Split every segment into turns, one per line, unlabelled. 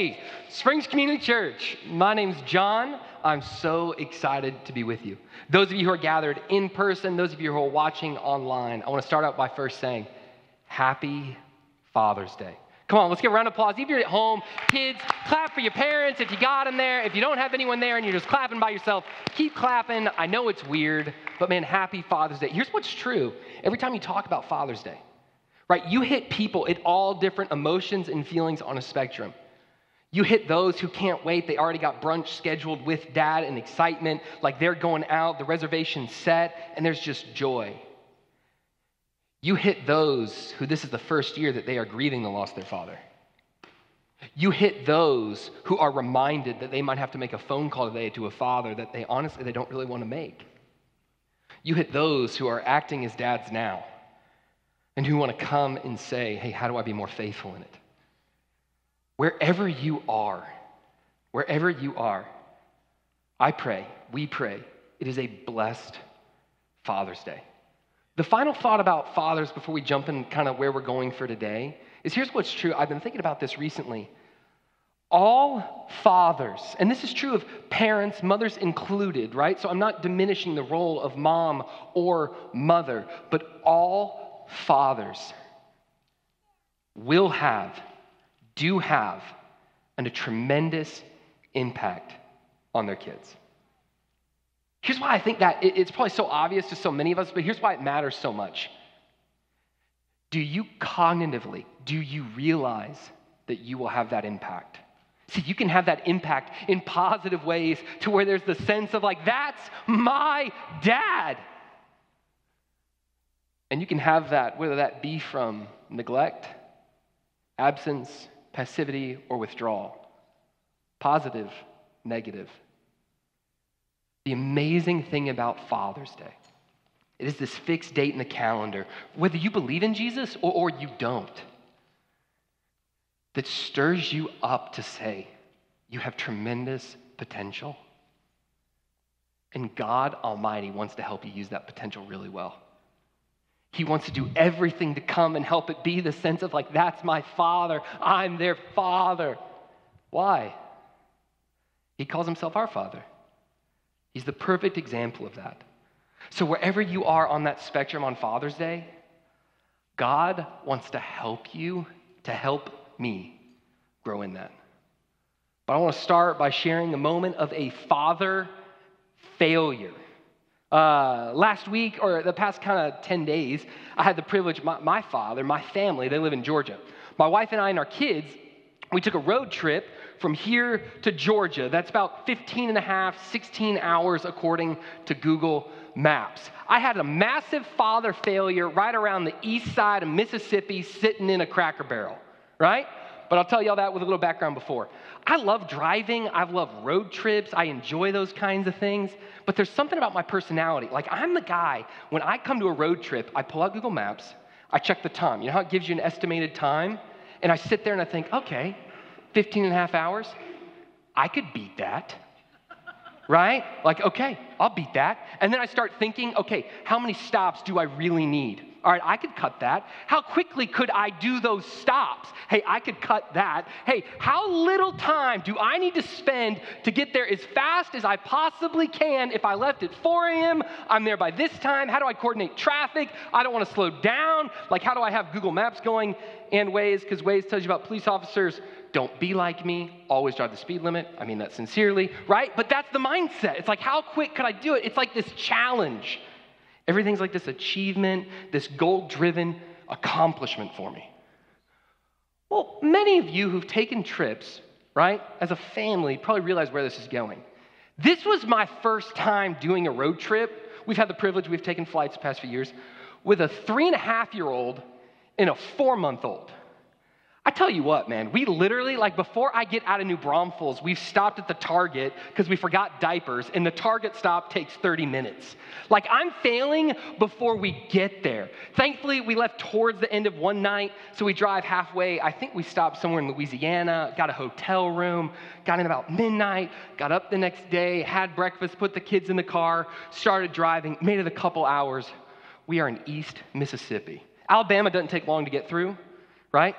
Hey, Springs Community Church. My name's John. I'm so excited to be with you. Those of you who are gathered in person, those of you who are watching online, I want to start out by first saying, Happy Father's Day. Come on, let's give a round of applause. If you're at home, kids, clap for your parents if you got them there. If you don't have anyone there and you're just clapping by yourself, keep clapping. I know it's weird, but man, happy Father's Day. Here's what's true every time you talk about Father's Day, right? You hit people at all different emotions and feelings on a spectrum. You hit those who can't wait. They already got brunch scheduled with dad and excitement, like they're going out, the reservation's set, and there's just joy. You hit those who this is the first year that they are grieving the loss of their father. You hit those who are reminded that they might have to make a phone call today to a father that they honestly they don't really want to make. You hit those who are acting as dads now and who want to come and say, "Hey, how do I be more faithful in it?" Wherever you are, wherever you are, I pray, we pray, it is a blessed Father's Day. The final thought about fathers before we jump in kind of where we're going for today is here's what's true. I've been thinking about this recently. All fathers, and this is true of parents, mothers included, right? So I'm not diminishing the role of mom or mother, but all fathers will have do have and a tremendous impact on their kids. Here's why I think that it's probably so obvious to so many of us, but here's why it matters so much. Do you cognitively, do you realize that you will have that impact? See, you can have that impact in positive ways to where there's the sense of, like, that's my dad. And you can have that, whether that be from neglect, absence, passivity, or withdrawal. Positive, negative. The amazing thing about Father's Day, it is this fixed date in the calendar, whether you believe in Jesus or, or you don't, that stirs you up to say, you have tremendous potential. And God Almighty wants to help you use that potential really well. He wants to do everything to come and help it be the sense of, like, that's my father. I'm their father. Why? He calls himself our father. He's the perfect example of that. So, wherever you are on that spectrum on Father's Day, God wants to help you, to help me grow in that. But I want to start by sharing a moment of a father failure. Uh, last week, or the past kind of 10 days, I had the privilege, my, my father, my family, they live in Georgia. My wife and I and our kids, we took a road trip from here to Georgia. That's about 15 and a half, 16 hours according to Google Maps. I had a massive father failure right around the east side of Mississippi sitting in a cracker barrel, right? But I'll tell you all that with a little background before. I love driving, I love road trips, I enjoy those kinds of things. But there's something about my personality. Like, I'm the guy, when I come to a road trip, I pull out Google Maps, I check the time. You know how it gives you an estimated time? And I sit there and I think, okay, 15 and a half hours? I could beat that. Right? Like, okay, I'll beat that. And then I start thinking, okay, how many stops do I really need? All right, I could cut that. How quickly could I do those stops? Hey, I could cut that. Hey, how little time do I need to spend to get there as fast as I possibly can? If I left at 4 a.m., I'm there by this time. How do I coordinate traffic? I don't want to slow down. Like, how do I have Google Maps going and Waze? Because Waze tells you about police officers. Don't be like me. Always drive the speed limit. I mean that sincerely, right? But that's the mindset. It's like, how quick could I do it? It's like this challenge. Everything's like this achievement, this goal driven accomplishment for me. Well, many of you who've taken trips, right, as a family, probably realize where this is going. This was my first time doing a road trip. We've had the privilege, we've taken flights the past few years, with a three and a half year old and a four month old. I tell you what, man, we literally, like before I get out of New Braunfels, we've stopped at the Target because we forgot diapers, and the Target stop takes 30 minutes. Like I'm failing before we get there. Thankfully, we left towards the end of one night, so we drive halfway. I think we stopped somewhere in Louisiana, got a hotel room, got in about midnight, got up the next day, had breakfast, put the kids in the car, started driving, made it a couple hours. We are in East Mississippi. Alabama doesn't take long to get through, right?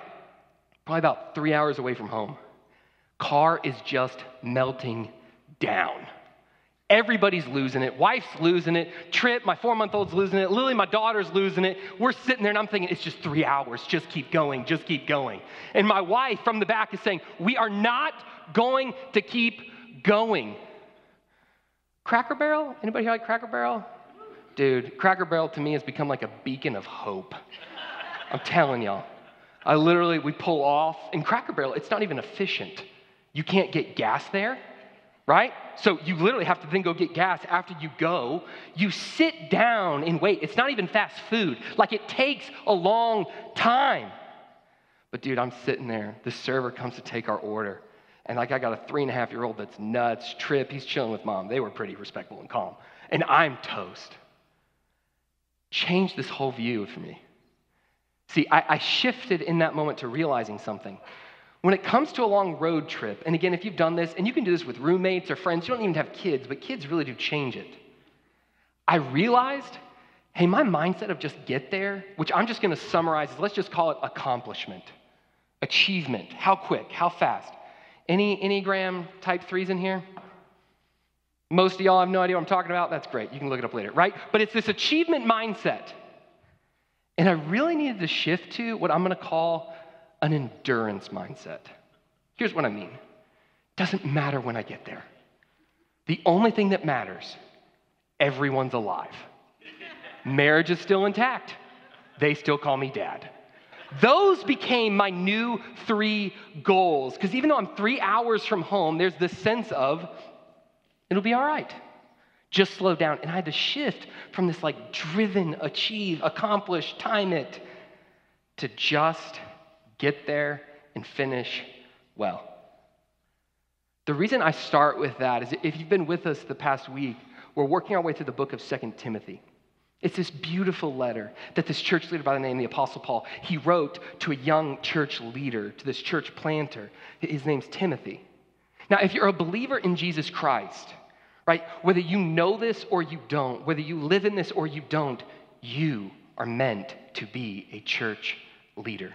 Probably about three hours away from home. car is just melting down. Everybody's losing it. Wife's losing it. Trip, my four month old's losing it. Lily, my daughter's losing it. We're sitting there and I'm thinking, it's just three hours. Just keep going. Just keep going. And my wife from the back is saying, we are not going to keep going. Cracker Barrel? Anybody here like Cracker Barrel? Dude, Cracker Barrel to me has become like a beacon of hope. I'm telling y'all. I literally, we pull off, in Cracker Barrel, it's not even efficient. You can't get gas there, right? So you literally have to then go get gas after you go. You sit down and wait. It's not even fast food. Like it takes a long time. But dude, I'm sitting there. The server comes to take our order. And like I got a three and a half year old that's nuts. Trip, he's chilling with mom. They were pretty respectful and calm. And I'm toast. Change this whole view for me. See, I, I shifted in that moment to realizing something. When it comes to a long road trip, and again, if you've done this, and you can do this with roommates or friends, you don't even have kids, but kids really do change it. I realized, hey, my mindset of just get there, which I'm just gonna summarize let's just call it accomplishment, achievement, how quick, how fast. Any Enneagram type threes in here? Most of y'all have no idea what I'm talking about. That's great. You can look it up later, right? But it's this achievement mindset. And I really needed to shift to what I'm going to call an endurance mindset. Here's what I mean doesn't matter when I get there. The only thing that matters, everyone's alive. Marriage is still intact. They still call me dad. Those became my new three goals. Because even though I'm three hours from home, there's this sense of it'll be all right. Just slow down. And I had to shift from this like driven, achieve, accomplish, time it to just get there and finish well. The reason I start with that is if you've been with us the past week, we're working our way through the book of Second Timothy. It's this beautiful letter that this church leader by the name of the Apostle Paul, he wrote to a young church leader, to this church planter. His name's Timothy. Now, if you're a believer in Jesus Christ, right, whether you know this or you don't, whether you live in this or you don't, you are meant to be a church leader.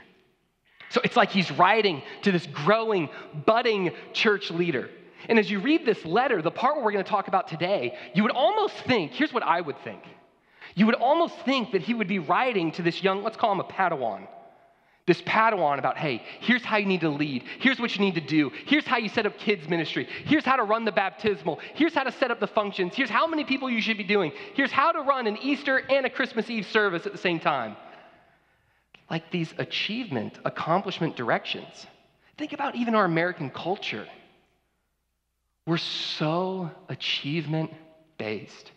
So it's like he's writing to this growing, budding church leader. And as you read this letter, the part we're going to talk about today, you would almost think here's what I would think you would almost think that he would be writing to this young, let's call him a Padawan, this Padawan about, hey, here's how you need to lead. Here's what you need to do. Here's how you set up kids' ministry. Here's how to run the baptismal. Here's how to set up the functions. Here's how many people you should be doing. Here's how to run an Easter and a Christmas Eve service at the same time. Like these achievement, accomplishment directions. Think about even our American culture. We're so achievement based.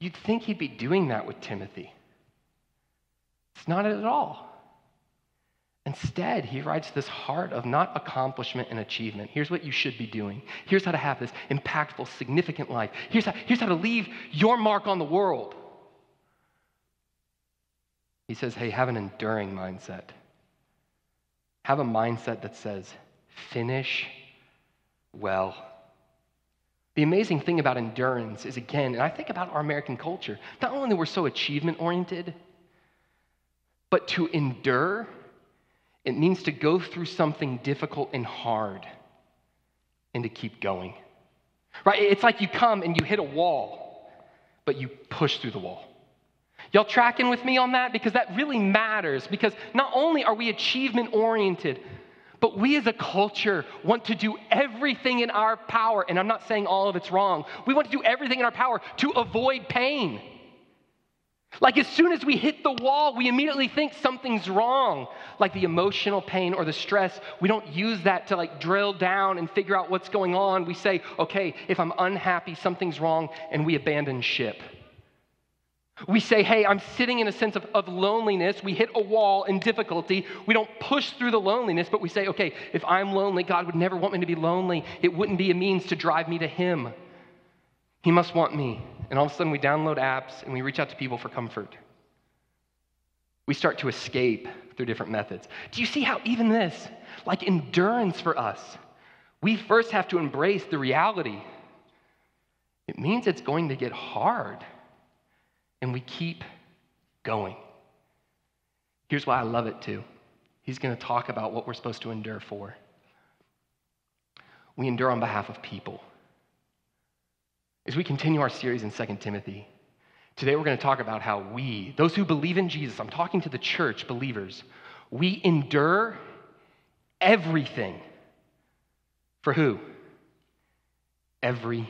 You'd think he'd be doing that with Timothy. It's not at all. Instead, he writes this heart of not accomplishment and achievement. Here's what you should be doing. Here's how to have this impactful, significant life. Here's how, here's how to leave your mark on the world. He says, hey, have an enduring mindset. Have a mindset that says, finish well. The amazing thing about endurance is, again, and I think about our American culture, not only we're so achievement oriented, but to endure, it means to go through something difficult and hard and to keep going. Right? It's like you come and you hit a wall, but you push through the wall. Y'all tracking with me on that? Because that really matters. Because not only are we achievement oriented, but we as a culture want to do everything in our power, and I'm not saying all of it's wrong. We want to do everything in our power to avoid pain. Like as soon as we hit the wall, we immediately think something's wrong. Like the emotional pain or the stress, we don't use that to like drill down and figure out what's going on. We say, okay, if I'm unhappy, something's wrong, and we abandon ship. We say, hey, I'm sitting in a sense of, of loneliness. We hit a wall in difficulty. We don't push through the loneliness, but we say, okay, if I'm lonely, God would never want me to be lonely. It wouldn't be a means to drive me to Him. He must want me. And all of a sudden, we download apps and we reach out to people for comfort. We start to escape through different methods. Do you see how even this, like endurance for us, we first have to embrace the reality? It means it's going to get hard and we keep going. Here's why I love it too. He's going to talk about what we're supposed to endure for. we endure on behalf of people. As we continue our series in 2 Timothy, today we're going to talk about how we, those who believe in Jesus, I'm talking to the church believers, we endure everything. For who? Everyone.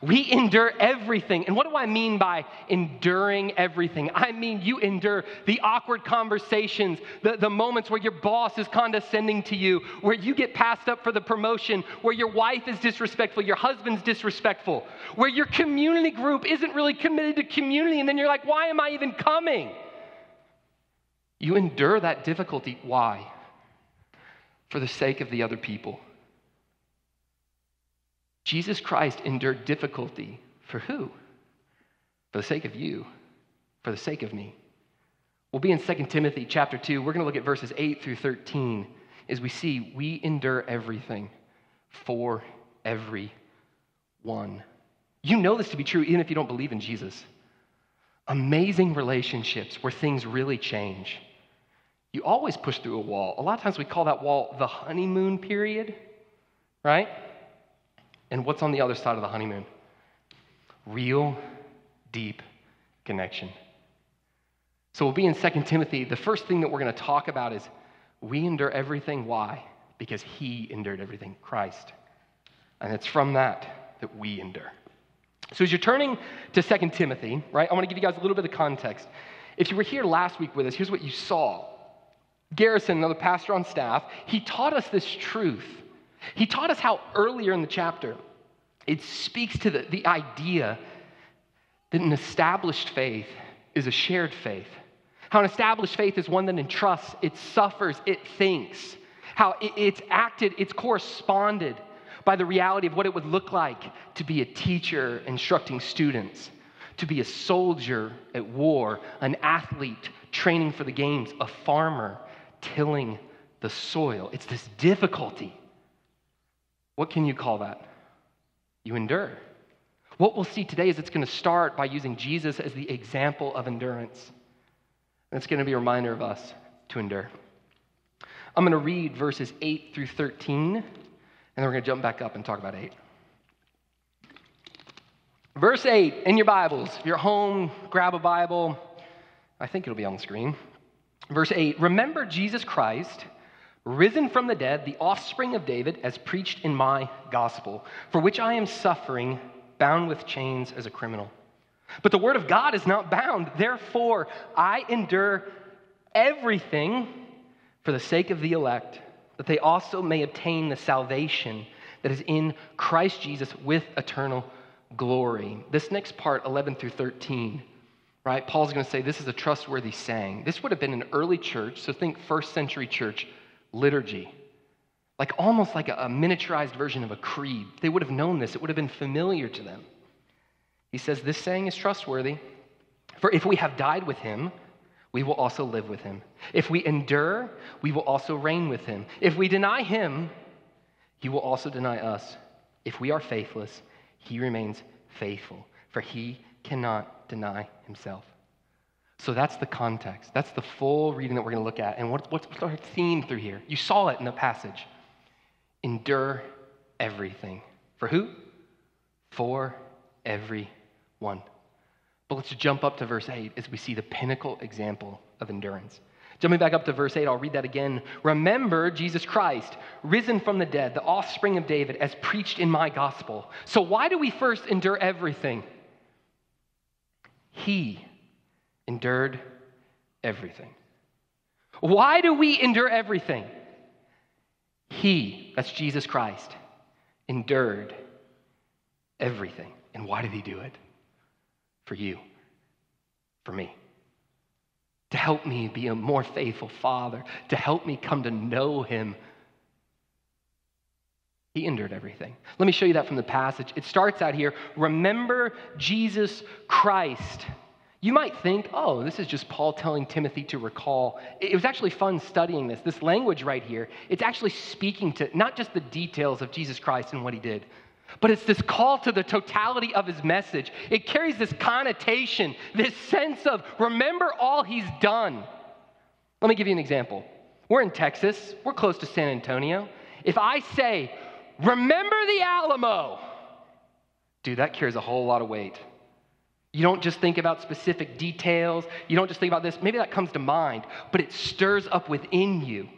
We endure everything. And what do I mean by enduring everything? I mean, you endure the awkward conversations, the, the moments where your boss is condescending to you, where you get passed up for the promotion, where your wife is disrespectful, your husband's disrespectful, where your community group isn't really committed to community, and then you're like, why am I even coming? You endure that difficulty. Why? For the sake of the other people. Jesus Christ endured difficulty for who? For the sake of you, for the sake of me. We'll be in 2 Timothy chapter 2. We're going to look at verses 8 through 13 as we see we endure everything for everyone. You know this to be true even if you don't believe in Jesus. Amazing relationships where things really change. You always push through a wall. A lot of times we call that wall the honeymoon period, right? And what's on the other side of the honeymoon? Real, deep connection. So we'll be in 2 Timothy. The first thing that we're going to talk about is we endure everything. Why? Because he endured everything, Christ. And it's from that that we endure. So as you're turning to 2 Timothy, right, I want to give you guys a little bit of context. If you were here last week with us, here's what you saw. Garrison, another pastor on staff, he taught us this truth he taught us how earlier in the chapter it speaks to the, the idea that an established faith is a shared faith. How an established faith is one that entrusts, it suffers, it thinks. How it, it's acted, it's corresponded by the reality of what it would look like to be a teacher instructing students, to be a soldier at war, an athlete training for the games, a farmer tilling the soil. It's this difficulty what can you call that? You endure. What we'll see today is it's going to start by using Jesus as the example of endurance. And it's going to be a reminder of us to endure. I'm going to read verses 8 through 13, and then we're going to jump back up and talk about 8. Verse 8 in your Bibles. If you're home, grab a Bible. I think it'll be on the screen. Verse 8 Remember Jesus Christ risen from the dead, the offspring of David, as preached in my gospel, for which I am suffering, bound with chains as a criminal. But the word of God is not bound. Therefore, I endure everything for the sake of the elect, that they also may obtain the salvation that is in Christ Jesus with eternal glory. This next part, 11 through 13, right? Paul's going to say this is a trustworthy saying. This would have been an early church, so think first century church liturgy, like almost like a, a miniaturized version of a creed. They would have known this, it would have been familiar to them. He says, This saying is trustworthy, for if we have died with him, we will also live with him. If we endure, we will also reign with him. If we deny him, he will also deny us. If we are faithless, he remains faithful, for he cannot deny himself. So that's the context. That's the full reading that we're going to look at. And what, what's our theme through here? You saw it in the passage. Endure everything. For who? For everyone. But let's jump up to verse 8 as we see the pinnacle example of endurance. Jumping back up to verse 8, I'll read that again. Remember Jesus Christ, risen from the dead, the offspring of David, as preached in my gospel. So, why do we first endure everything? He endured everything. Why do we endure everything? He, that's Jesus Christ, endured everything. And why did he do it? For you, for me. To help me be a more faithful father, to help me come to know him. He endured everything. Let me show you that from the passage. It starts out here Remember Jesus Christ you might think, oh, this is just Paul telling Timothy to recall. It was actually fun studying this. This language right here, it's actually speaking to not just the details of Jesus Christ and what he did, but it's this call to the totality of his message. It carries this connotation, this sense of remember all he's done. Let me give you an example. We're in Texas, we're close to San Antonio. If I say, remember the Alamo, dude, that carries a whole lot of weight. You don't just think about specific details. You don't just think about this. Maybe that comes to mind, but it stirs up within you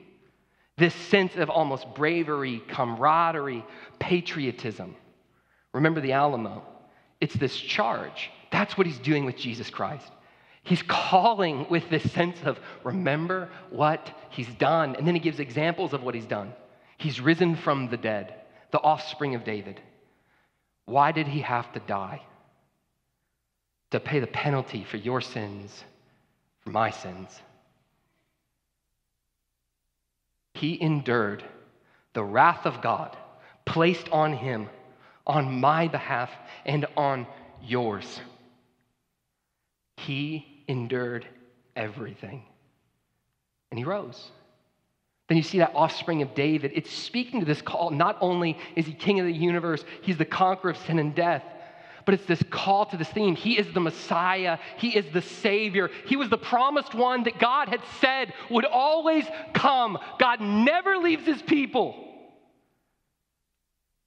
this sense of almost bravery, camaraderie, patriotism. Remember the Alamo. It's this charge. That's what he's doing with Jesus Christ. He's calling with this sense of remember what he's done. And then he gives examples of what he's done. He's risen from the dead, the offspring of David. Why did he have to die? To pay the penalty for your sins, for my sins. He endured the wrath of God placed on him on my behalf and on yours. He endured everything. And he rose. Then you see that offspring of David. It's speaking to this call. Not only is he king of the universe, he's the conqueror of sin and death, but it's this call to this theme. He is the Messiah, he is the Savior. He was the promised one that God had said would always come. God never leaves his people.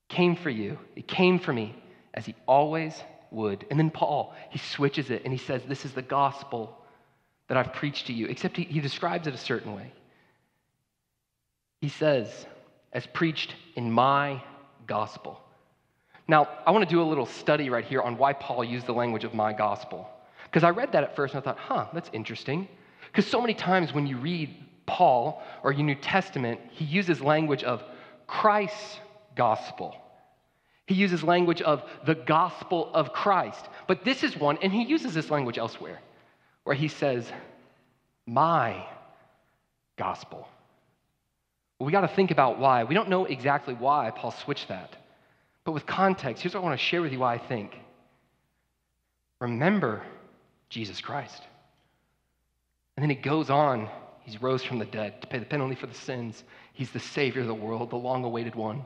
Came for you, it came for me, as he always would. And then Paul, he switches it and he says, This is the gospel that I've preached to you, except he, he describes it a certain way. He says, As preached in my gospel. Now, I want to do a little study right here on why Paul used the language of my gospel. Because I read that at first and I thought, huh, that's interesting. Because so many times when you read Paul or your New Testament, he uses language of Christ's gospel. He uses language of the gospel of Christ. But this is one, and he uses this language elsewhere, where he says, my gospel. Well, we got to think about why. We don't know exactly why Paul switched that. But with context, here's what I want to share with you why I think. Remember Jesus Christ. And then he goes on. He's rose from the dead to pay the penalty for the sins. He's the Savior of the world, the long awaited one.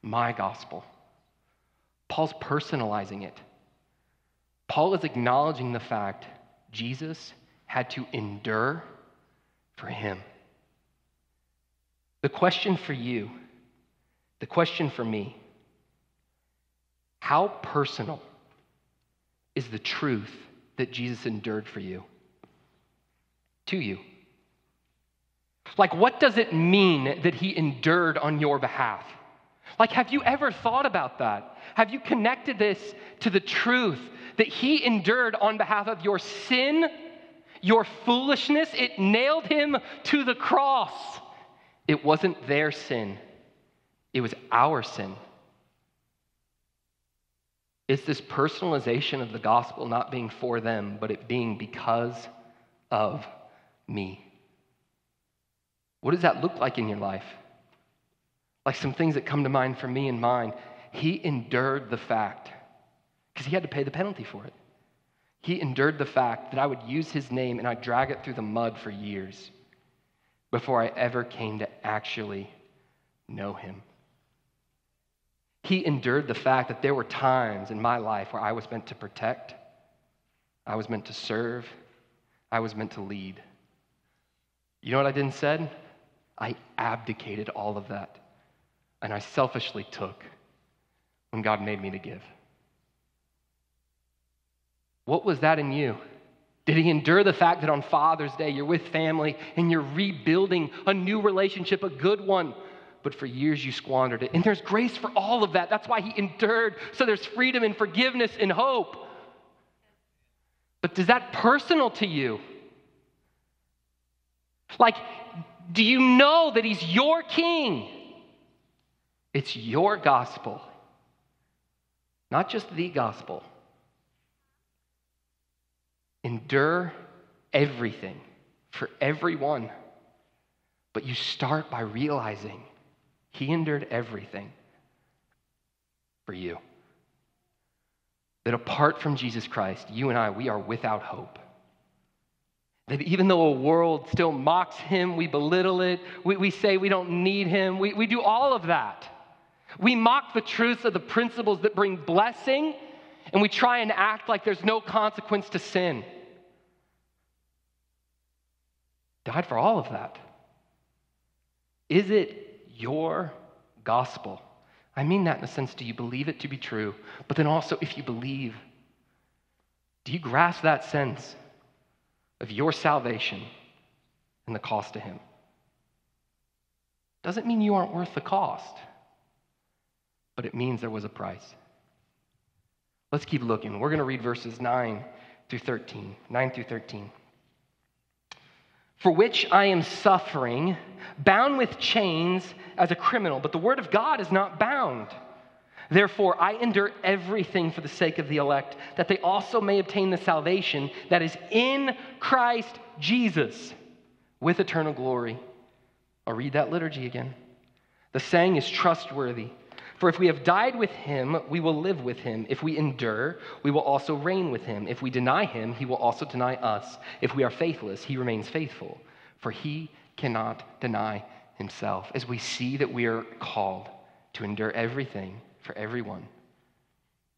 My gospel. Paul's personalizing it. Paul is acknowledging the fact Jesus had to endure for him. The question for you, the question for me, how personal is the truth that Jesus endured for you? To you. Like, what does it mean that he endured on your behalf? Like, have you ever thought about that? Have you connected this to the truth that He endured on behalf of your sin, your foolishness? It nailed Him to the cross. It wasn't their sin, it was our sin. It's this personalization of the gospel not being for them, but it being because of me. What does that look like in your life? Like some things that come to mind for me and mine. He endured the fact, because he had to pay the penalty for it. He endured the fact that I would use his name and I'd drag it through the mud for years before I ever came to actually know him. He endured the fact that there were times in my life where I was meant to protect, I was meant to serve, I was meant to lead. You know what I didn't said? I abdicated all of that and I selfishly took when God made me to give. What was that in you? Did he endure the fact that on Father's Day you're with family and you're rebuilding a new relationship, a good one, but for years you squandered it? And there's grace for all of that. That's why he endured, so there's freedom and forgiveness and hope. But is that personal to you? Like, do you know that he's your king? It's your gospel, not just the gospel. Endure everything for everyone. But you start by realizing he endured everything for you. That apart from Jesus Christ, you and I, we are without hope. That even though a world still mocks him, we belittle it, we, we say we don't need him, we, we do all of that. We mock the truths of the principles that bring blessing, and we try and act like there's no consequence to sin. Died for all of that. Is it your gospel. I mean that in the sense do you believe it to be true? But then also, if you believe, do you grasp that sense of your salvation and the cost to Him? Doesn't mean you aren't worth the cost, but it means there was a price. Let's keep looking. We're going to read verses 9 through 13. 9 through 13. For which I am suffering, bound with chains as a criminal, but the word of God is not bound. Therefore, I endure everything for the sake of the elect, that they also may obtain the salvation that is in Christ Jesus with eternal glory. I'll read that liturgy again. The saying is trustworthy. For if we have died with him, we will live with him. If we endure, we will also reign with him. If we deny him, he will also deny us. If we are faithless, he remains faithful, for he cannot deny himself. As we see that we are called to endure everything for everyone,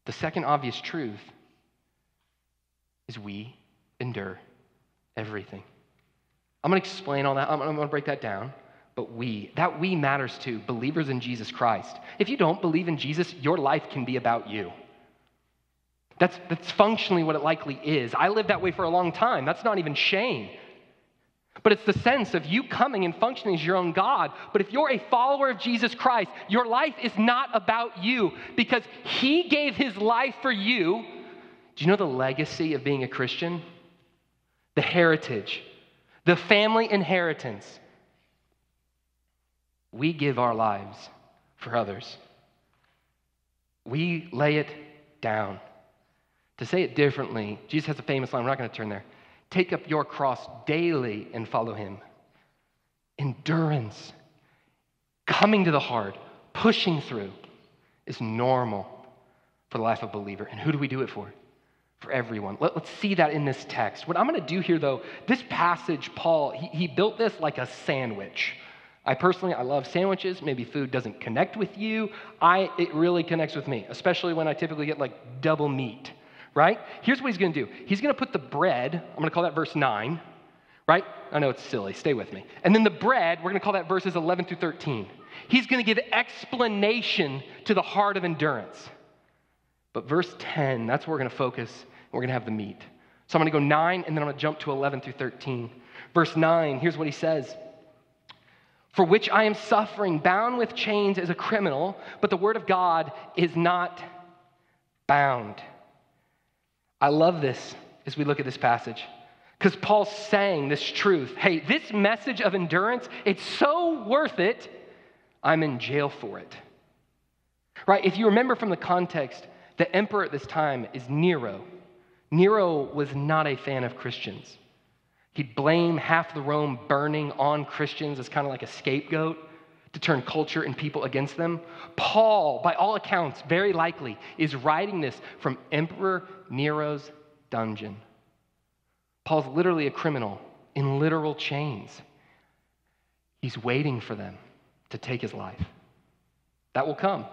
the second obvious truth is we endure everything. I'm going to explain all that. I'm going to break that down but we. That we matters to believers in Jesus Christ. If you don't believe in Jesus, your life can be about you. That's, that's functionally what it likely is. I lived that way for a long time. That's not even shame. But it's the sense of you coming and functioning as your own God. But if you're a follower of Jesus Christ, your life is not about you because He gave His life for you. Do you know the legacy of being a Christian? The heritage, the family inheritance we give our lives for others. We lay it down. To say it differently, Jesus has a famous line, we're not going to turn there. Take up your cross daily and follow him. Endurance, coming to the hard, pushing through is normal for the life of a believer. And who do we do it for? For everyone. Let, us see that in this text. What I'm going to do here, though, this passage, Paul, he, he built this like a sandwich. I personally, I love sandwiches. Maybe food doesn't connect with you. I, it really connects with me, especially when I typically get like double meat, right? Here's what he's going to do. He's going to put the bread, I'm going to call that verse 9, right? I know it's silly. Stay with me. And then the bread, we're going to call that verses 11 through 13. He's going to give explanation to the heart of endurance. But verse 10, that's where we're going to focus. We're going to have the meat. So I'm going to go 9, and then I'm going to jump to 11 through 13. Verse 9, here's what he says for which I am suffering, bound with chains as a criminal, but the word of God is not bound. I love this as we look at this passage because Paul's saying this truth. Hey, this message of endurance, it's so worth it. I'm in jail for it. Right? If you remember from the context, the emperor at this time is Nero. Nero was not a fan of Christians. He'd blame half the Rome burning on Christians as kind of like a scapegoat to turn culture and people against them. Paul, by all accounts, very likely, is writing this from Emperor Nero's dungeon. Paul's literally a criminal in literal chains. He's waiting for them to take his life. That will come.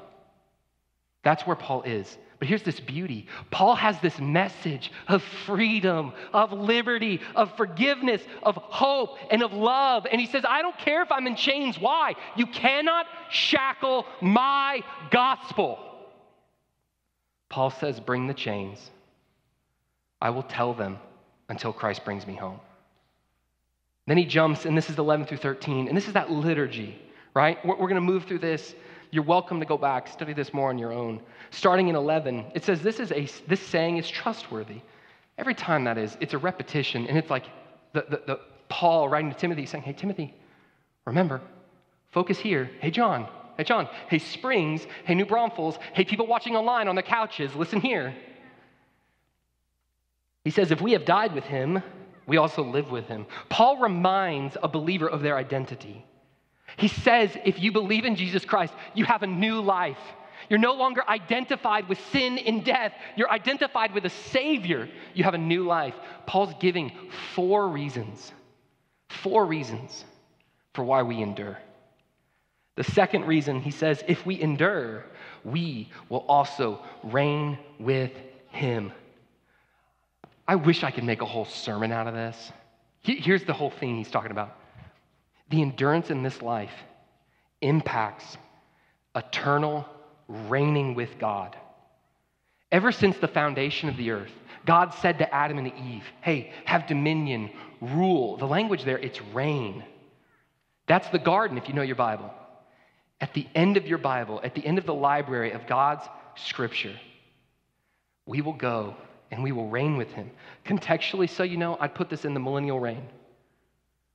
That's where Paul is. But here's this beauty Paul has this message of freedom, of liberty, of forgiveness, of hope, and of love. And he says, I don't care if I'm in chains. Why? You cannot shackle my gospel. Paul says, Bring the chains. I will tell them until Christ brings me home. Then he jumps, and this is 11 through 13, and this is that liturgy, right? We're, going to move through this. You're welcome to go back, study this more on your own. Starting in 11, it says this, is a, this saying is trustworthy. Every time that is, it's a repetition, and it's like the, the, the Paul writing to Timothy saying, Hey, Timothy, remember, focus here. Hey, John, hey, John, hey, Springs, hey, New Braunfels, hey, people watching online on their couches, listen here. He says, If we have died with him, we also live with him. Paul reminds a believer of their identity. He says, if you believe in Jesus Christ, you have a new life. You're no longer identified with sin and death. You're identified with a Savior. You have a new life. Paul's giving four reasons, four reasons for why we endure. The second reason, he says, if we endure, we will also reign with him. I wish I could make a whole sermon out of this. Here's the whole thing he's talking about the endurance in this life impacts eternal, reigning with God. Ever since the foundation of the earth, God said to Adam and Eve, Hey, have dominion, rule. The language there, it's reign. That's the garden if you know your Bible. At the end of your Bible, at the end of the library of God's scripture, we will go and we will reign with him. Contextually, so you know, I'd put this in the millennial reign,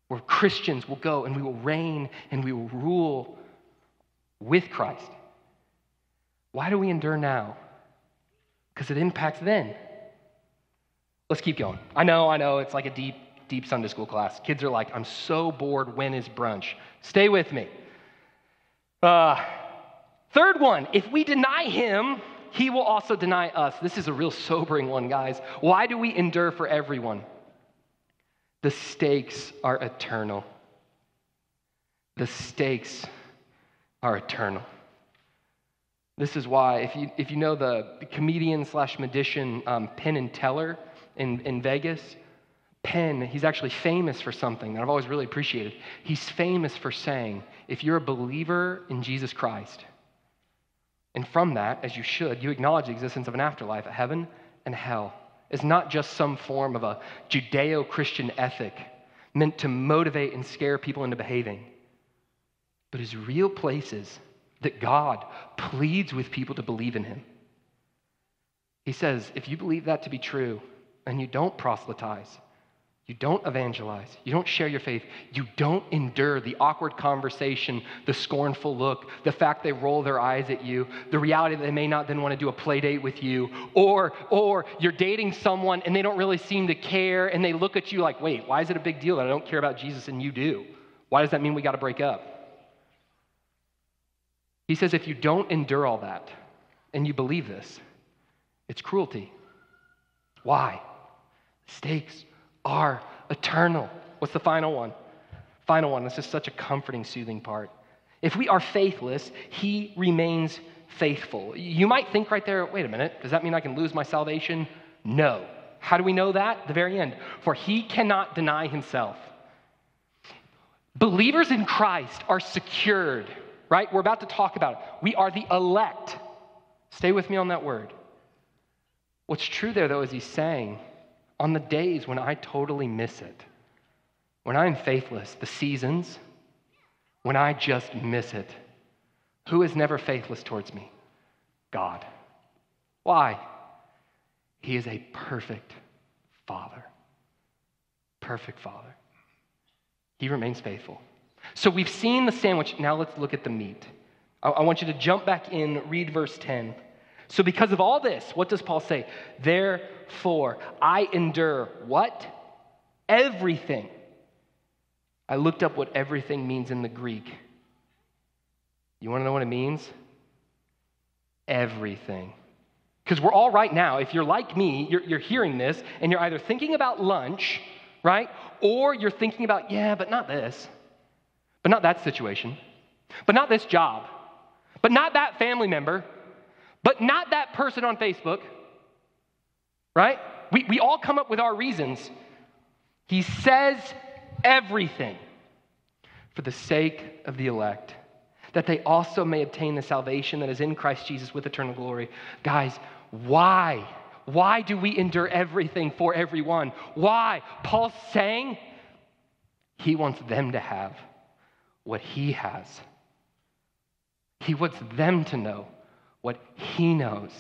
where Christians will go and we will reign and we will rule with Christ. Why do we endure now? Because it impacts then. Let's keep going. I know, I know, it's like a deep, deep Sunday school class. Kids are like, I'm so bored. When is brunch? Stay with me. Uh, third one, if we deny him, he will also deny us. This is a real sobering one, guys. Why do we endure for everyone? The stakes are eternal. The stakes are eternal. This is why, if you, if you know the comedian slash magician um, Penn and Teller in, in Vegas, Penn, he's actually famous for something that I've always really appreciated. He's famous for saying, if you're a believer in Jesus Christ, and from that, as you should, you acknowledge the existence of an afterlife, a heaven and hell. It's not just some form of a Judeo Christian ethic meant to motivate and scare people into behaving, but is real places that God pleads with people to believe in Him. He says, if you believe that to be true and you don't proselytize, you don't evangelize. You don't share your faith. You don't endure the awkward conversation, the scornful look, the fact they roll their eyes at you, the reality that they may not then want to do a play date with you, or, or you're dating someone and they don't really seem to care and they look at you like, wait, why is it a big deal that I don't care about Jesus and you do? Why does that mean we got to break up? He says, if you don't endure all that and you believe this, it's cruelty. Why? Stakes are eternal. What's the final one? Final one. This is such a comforting, soothing part. If we are faithless, he remains faithful. You might think right there, wait a minute, does that mean I can lose my salvation? No. How do we know that? The very end. For he cannot deny himself. Believers in Christ are secured, right? We're about to talk about it. We are the elect. Stay with me on that word. What's true there, though, is he's saying, on the days when I totally miss it, when I'm faithless, the seasons, when I just miss it, who is never faithless towards me? God. Why? He is a perfect Father. Perfect Father. He remains faithful. So we've seen the sandwich. Now let's look at the meat. I, I want you to jump back in, read verse 10. So, because of all this, what does Paul say? Therefore, I endure what? Everything. I looked up what everything means in the Greek. You want to know what it means? Everything. Because we're all right now, if you're like me, you're, you're hearing this and you're either thinking about lunch, right? Or you're thinking about, yeah, but not this, but not that situation, but not this job, but not that family member, but not that person on Facebook, right? We, we all come up with our reasons. He says everything for the sake of the elect, that they also may obtain the salvation that is in Christ Jesus with eternal glory. Guys, why? Why do we endure everything for everyone? Why? Paul's saying he wants them to have what he has. He wants them to know what he knows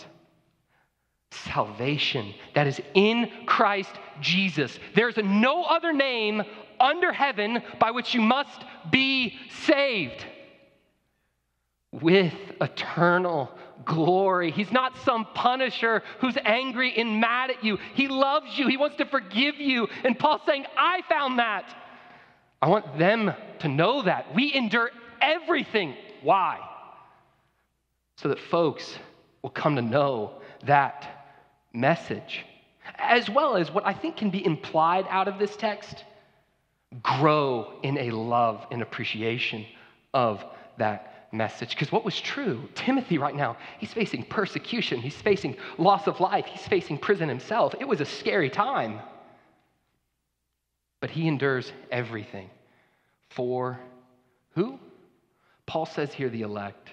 salvation that is in Christ Jesus. There's no other name under heaven by which you must be saved with eternal glory. He's not some punisher who's angry and mad at you. He loves you, He wants to forgive you. And Paul's saying, I found that. I want them to know that. We endure everything. Why? So that folks will come to know that message. As well as what I think can be implied out of this text grow in a love and appreciation of that message. Because what was true, Timothy right now, he's facing persecution, he's facing loss of life, he's facing prison himself. It was a scary time. But he endures everything. For who? Paul says here, the elect.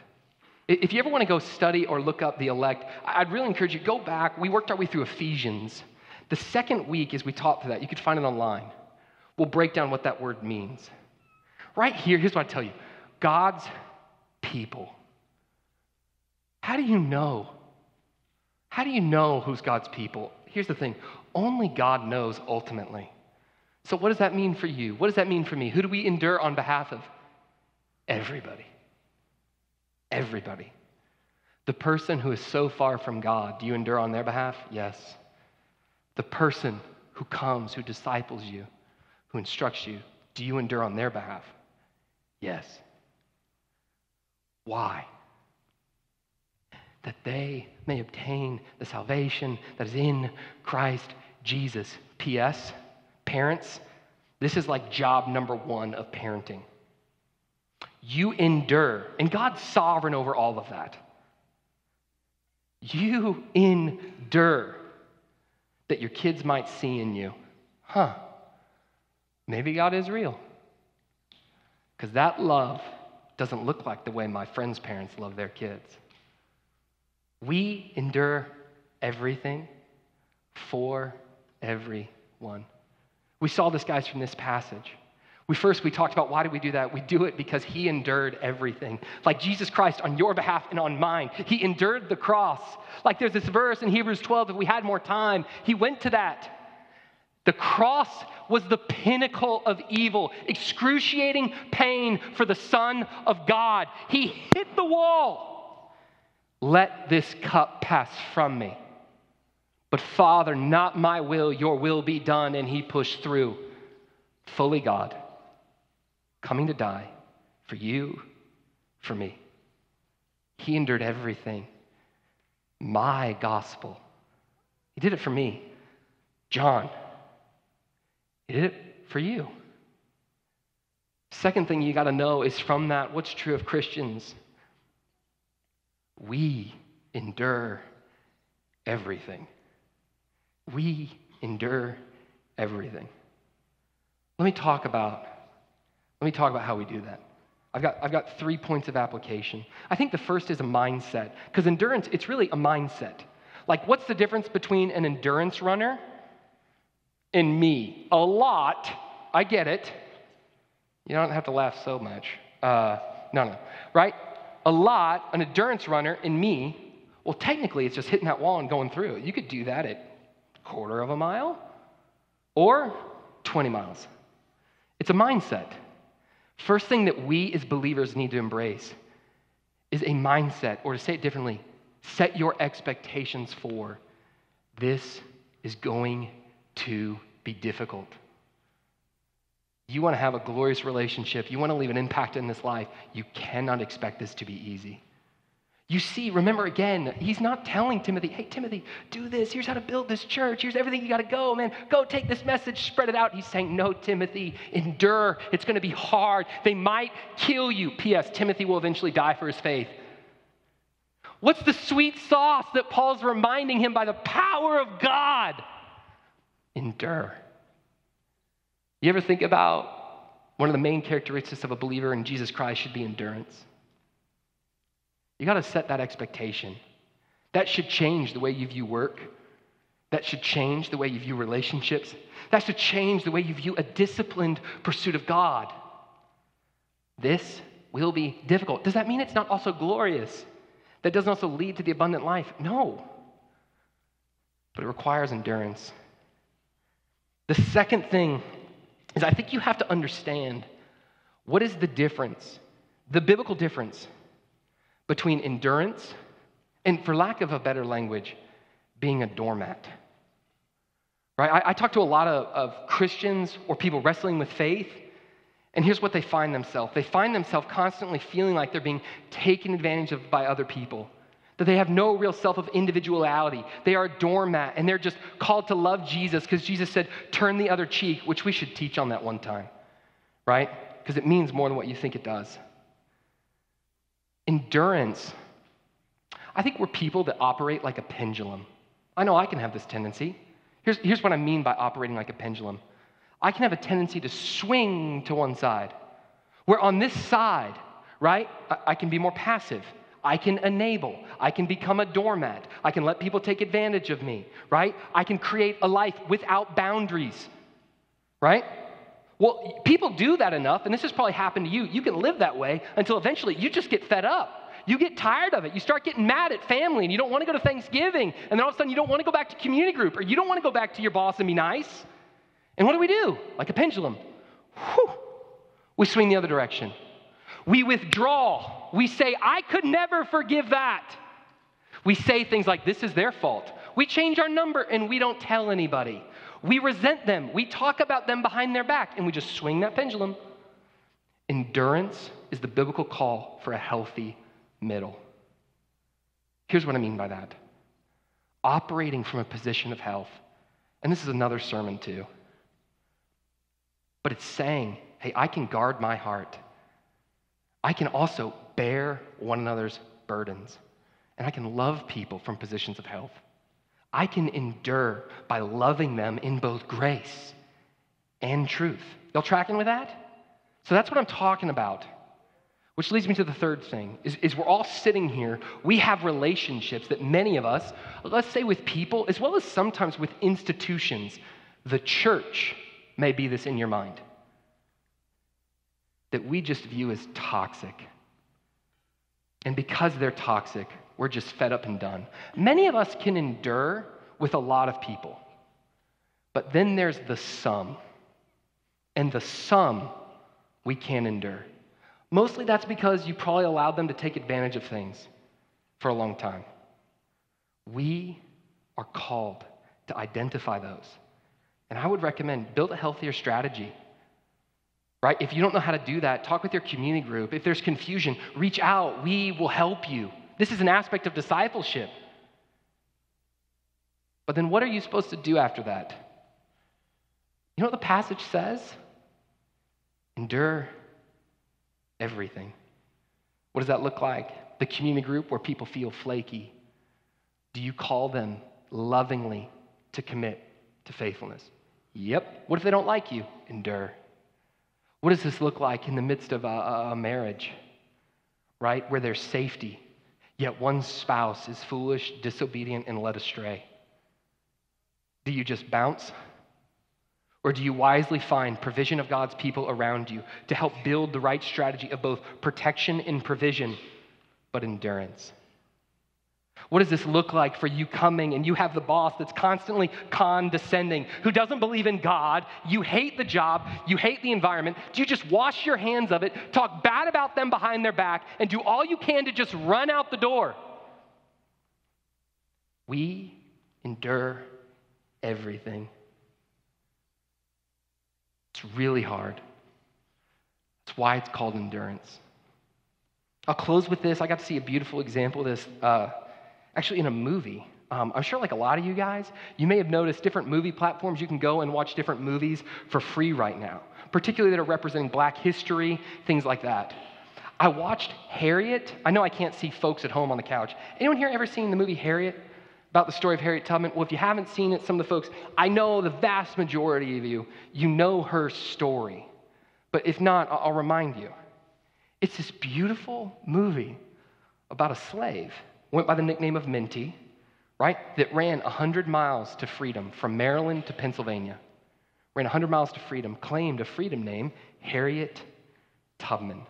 If you ever want to go study or look up the elect, I'd really encourage you go back. We worked our way through Ephesians. The second week, as we taught through that, you could find it online. We'll break down what that word means. Right here, here's what I tell you God's people. How do you know? How do you know who's God's people? Here's the thing only God knows ultimately. So, what does that mean for you? What does that mean for me? Who do we endure on behalf of? Everybody. Everybody. The person who is so far from God, do you endure on their behalf? Yes. The person who comes, who disciples you, who instructs you, do you endure on their behalf? Yes. Why? That they may obtain the salvation that is in Christ Jesus. P.S. Parents, this is like job number one of parenting. You endure, and God's sovereign over all of that. You endure that your kids might see in you, huh, maybe God is real. Because that love doesn't look like the way my friends' parents love their kids. We endure everything for everyone. We saw this, guys, from this passage. We first we talked about why do we do that? We do it because he endured everything. Like Jesus Christ on your behalf and on mine. He endured the cross. Like there's this verse in Hebrews 12 if we had more time, he went to that. The cross was the pinnacle of evil, excruciating pain for the Son of God. He hit the wall. Let this cup pass from me. But Father, not my will, your will be done. And he pushed through, fully God coming to die for you, for me. He endured everything. My gospel. He did it for me. John, he did it for you. Second thing you got to know is from that what's true of Christians. We endure everything. We endure everything. Let me talk about let me talk about how we do that. I've got, I've got three points of application. I think the first is a mindset, because endurance, it's really a mindset. Like, what's the difference between an endurance runner and me? A lot. I get it. You don't have to laugh so much. Uh, no, no. Right? A lot, an endurance runner, and me, well, technically, it's just hitting that wall and going through. You could do that at a quarter of a mile or 20 miles. It's a mindset. First thing that we as believers need to embrace is a mindset, or to say it differently, set your expectations for this is going to be difficult. You want to have a glorious relationship, you want to leave an impact in this life, you cannot expect this to be easy. You see, remember again, he's not telling Timothy, hey, Timothy, do this. Here's how to build this church. Here's everything you got to go, man. Go take this message, spread it out. He's saying, no, Timothy, endure. It's going to be hard. They might kill you. P.S. Timothy will eventually die for his faith. What's the sweet sauce that Paul's reminding him by the power of God? Endure. You ever think about one of the main characteristics of a believer in Jesus Christ should be endurance? You got to set that expectation. That should change the way you view work. That should change the way you view relationships. That should change the way you view a disciplined pursuit of God. This will be difficult. Does that mean it's not also glorious? That doesn't also lead to the abundant life? No. But it requires endurance. The second thing is I think you have to understand what is the difference, the biblical difference between endurance and, for lack of a better language, being a doormat. Right? I, I talk to a lot of, of Christians or people wrestling with faith, and here's what they find themselves they find themselves constantly feeling like they're being taken advantage of by other people. That they have no real self of individuality. They are a doormat and they're just called to love Jesus because Jesus said, turn the other cheek, which we should teach on that one time, right? Because it means more than what you think it does. Endurance. I think we're people that operate like a pendulum. I know I can have this tendency. Here's, here's what I mean by operating like a pendulum I can have a tendency to swing to one side, where on this side, right, I, I can be more passive. I can enable. I can become a doormat. I can let people take advantage of me, right? I can create a life without boundaries, right? Well, people do that enough, and this has probably happened to you. You can live that way until eventually you just get fed up. You get tired of it. You start getting mad at family, and you don't want to go to Thanksgiving, and then all of a sudden you don't want to go back to community group, or you don't want to go back to your boss and be nice. And what do we do? Like a pendulum. Whew, we swing the other direction. We withdraw. We say, I could never forgive that. We say things like, this is their fault. We change our number and we don't tell anybody. We resent them. We talk about them behind their back and we just swing that pendulum. Endurance is the biblical call for a healthy middle. Here's what I mean by that operating from a position of health. And this is another sermon too. But it's saying, hey, I can guard my heart I can also bear one another's burdens, and I can love people from positions of health. I can endure by loving them in both grace and truth. Y'all tracking with that? So that's what I'm talking about. Which leads me to the third thing is, is we're all sitting here. We have relationships that many of us, let's say with people, as well as sometimes with institutions, the church may be this in your mind that we just view as toxic. And because they're toxic, we're just fed up and done. Many of us can endure with a lot of people, but then there's the some. And the some we can't endure. Mostly that's because you probably allowed them to take advantage of things for a long time. We are called to identify those. And I would recommend build a healthier strategy right? If you don't know how to do that, talk with your community group. If there's confusion, reach out. We will help you. This is an aspect of discipleship. But then what are you supposed to do after that? You know what the passage says? Endure everything. What does that look like? The community group where people feel flaky. Do you call them lovingly to commit to faithfulness? Yep. What if they don't like you? Endure. What does this look like in the midst of a, a marriage, right? Where there's safety, yet one spouse is foolish, disobedient, and led astray. Do you just bounce? Or do you wisely find provision of God's people around you to help build the right strategy of both protection and provision, but endurance? What does this look like for you coming and you have the boss that's constantly condescending, who doesn't believe in God? You hate the job, you hate the environment. Do you just wash your hands of it, talk bad about them behind their back, and do all you can to just run out the door? We endure everything. It's really hard. That's why it's called endurance. I'll close with this. I got to see a beautiful example of this. Uh, actually in a movie. Um, I'm sure, like a lot of you guys, you may have noticed different movie platforms. You can go and watch different movies for free right now, particularly that are representing black history, things like that. I watched Harriet. I know I can't see folks at home on the couch. Anyone here ever seen the movie Harriet? About the story of Harriet Tubman? Well, if you haven't seen it, some of the folks, I know the vast majority of you, you know her story. But if not, I'll remind you. It's this beautiful movie about a slave went by the nickname of Minty, right? That ran 100 miles to freedom from Maryland to Pennsylvania. Ran 100 miles to freedom, claimed a freedom name, Harriet Tubman.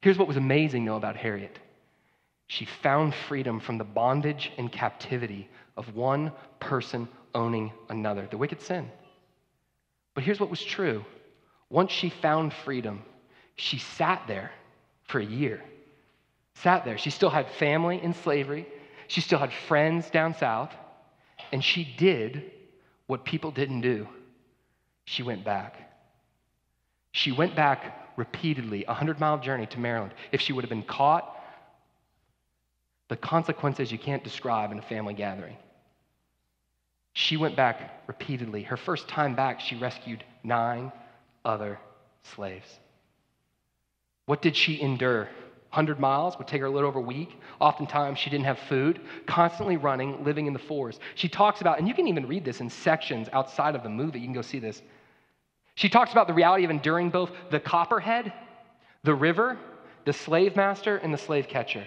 Here's what was amazing, though, about Harriet she found freedom from the bondage and captivity of one person owning another, the wicked sin. But here's what was true once she found freedom, she sat there for a year sat there. She still had family in slavery, she still had friends down south, and she did what people didn't do. She went back. She went back repeatedly, a 100 mile journey to Maryland. If she would have been caught, the consequences you can't describe in a family gathering. She went back repeatedly. Her first time back, she rescued nine other slaves. What did she endure? 100 miles would take her a little over a week. Oftentimes, she didn't have food, constantly running, living in the forest. She talks about, and you can even read this in sections outside of the movie, you can go see this. She talks about the reality of enduring both the copperhead, the river, the slave master, and the slave catcher.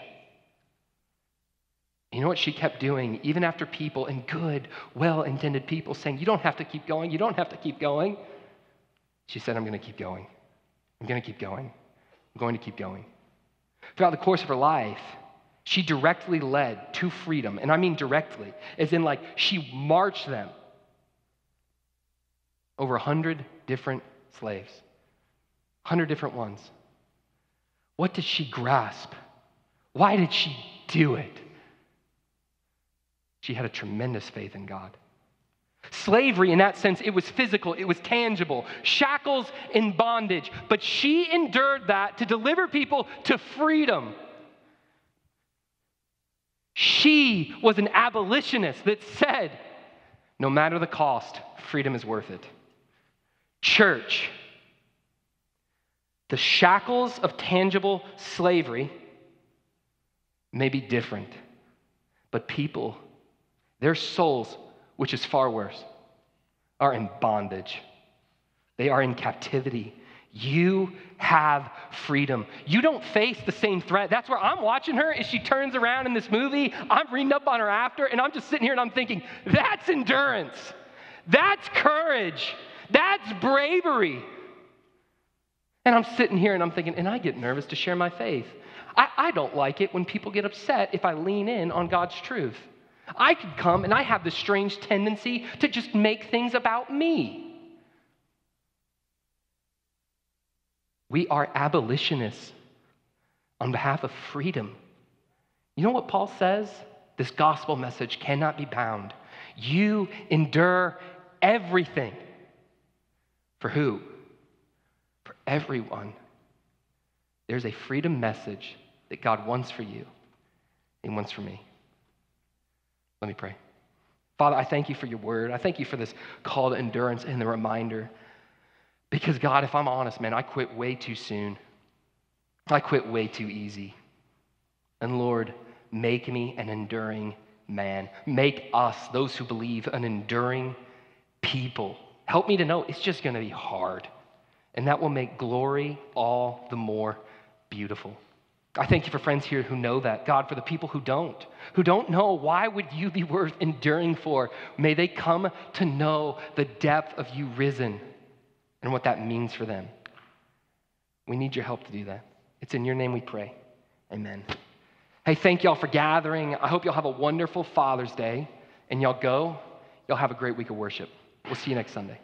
You know what she kept doing, even after people and good, well intended people saying, You don't have to keep going, you don't have to keep going. She said, I'm going to keep going. I'm going to keep going. I'm going to keep going. Throughout the course of her life, she directly led to freedom. And I mean directly, as in, like, she marched them over a 100 different slaves, 100 different ones. What did she grasp? Why did she do it? She had a tremendous faith in God. Slavery, in that sense, it was physical, it was tangible, shackles and bondage. But she endured that to deliver people to freedom. She was an abolitionist that said, no matter the cost, freedom is worth it. Church, the shackles of tangible slavery may be different, but people their souls, which is far worse, are in bondage. They are in captivity. You have freedom. You don't face the same threat. That's where I'm watching her as she turns around in this movie. I'm reading up on her after, and I'm just sitting here and I'm thinking, that's endurance. That's courage. That's bravery. And I'm sitting here and I'm thinking, and I get nervous to share my faith. I, I don't like it when people get upset if I lean in on God's truth. I could come and I have this strange tendency to just make things about me. We are abolitionists on behalf of freedom. You know what Paul says? This gospel message cannot be bound. You endure everything. For who? For everyone. There's a freedom message that God wants for you and wants for me. Let me pray. Father, I thank you for your word. I thank you for this call to endurance and the reminder. Because, God, if I'm honest, man, I quit way too soon. I quit way too easy. And Lord, make me an enduring man. Make us, those who believe, an enduring people. Help me to know it's just going to be hard. And that will make glory all the more beautiful. I thank you for friends here who know that. God, for the people who don't, who don't know, why would you be worth enduring for? May they come to know the depth of you risen and what that means for them. We need your help to do that. It's in your name we pray. Amen. Hey, thank y'all for gathering. I hope y'all have a wonderful Father's Day. And y'all go, y'all have a great week of worship. We'll see you next Sunday.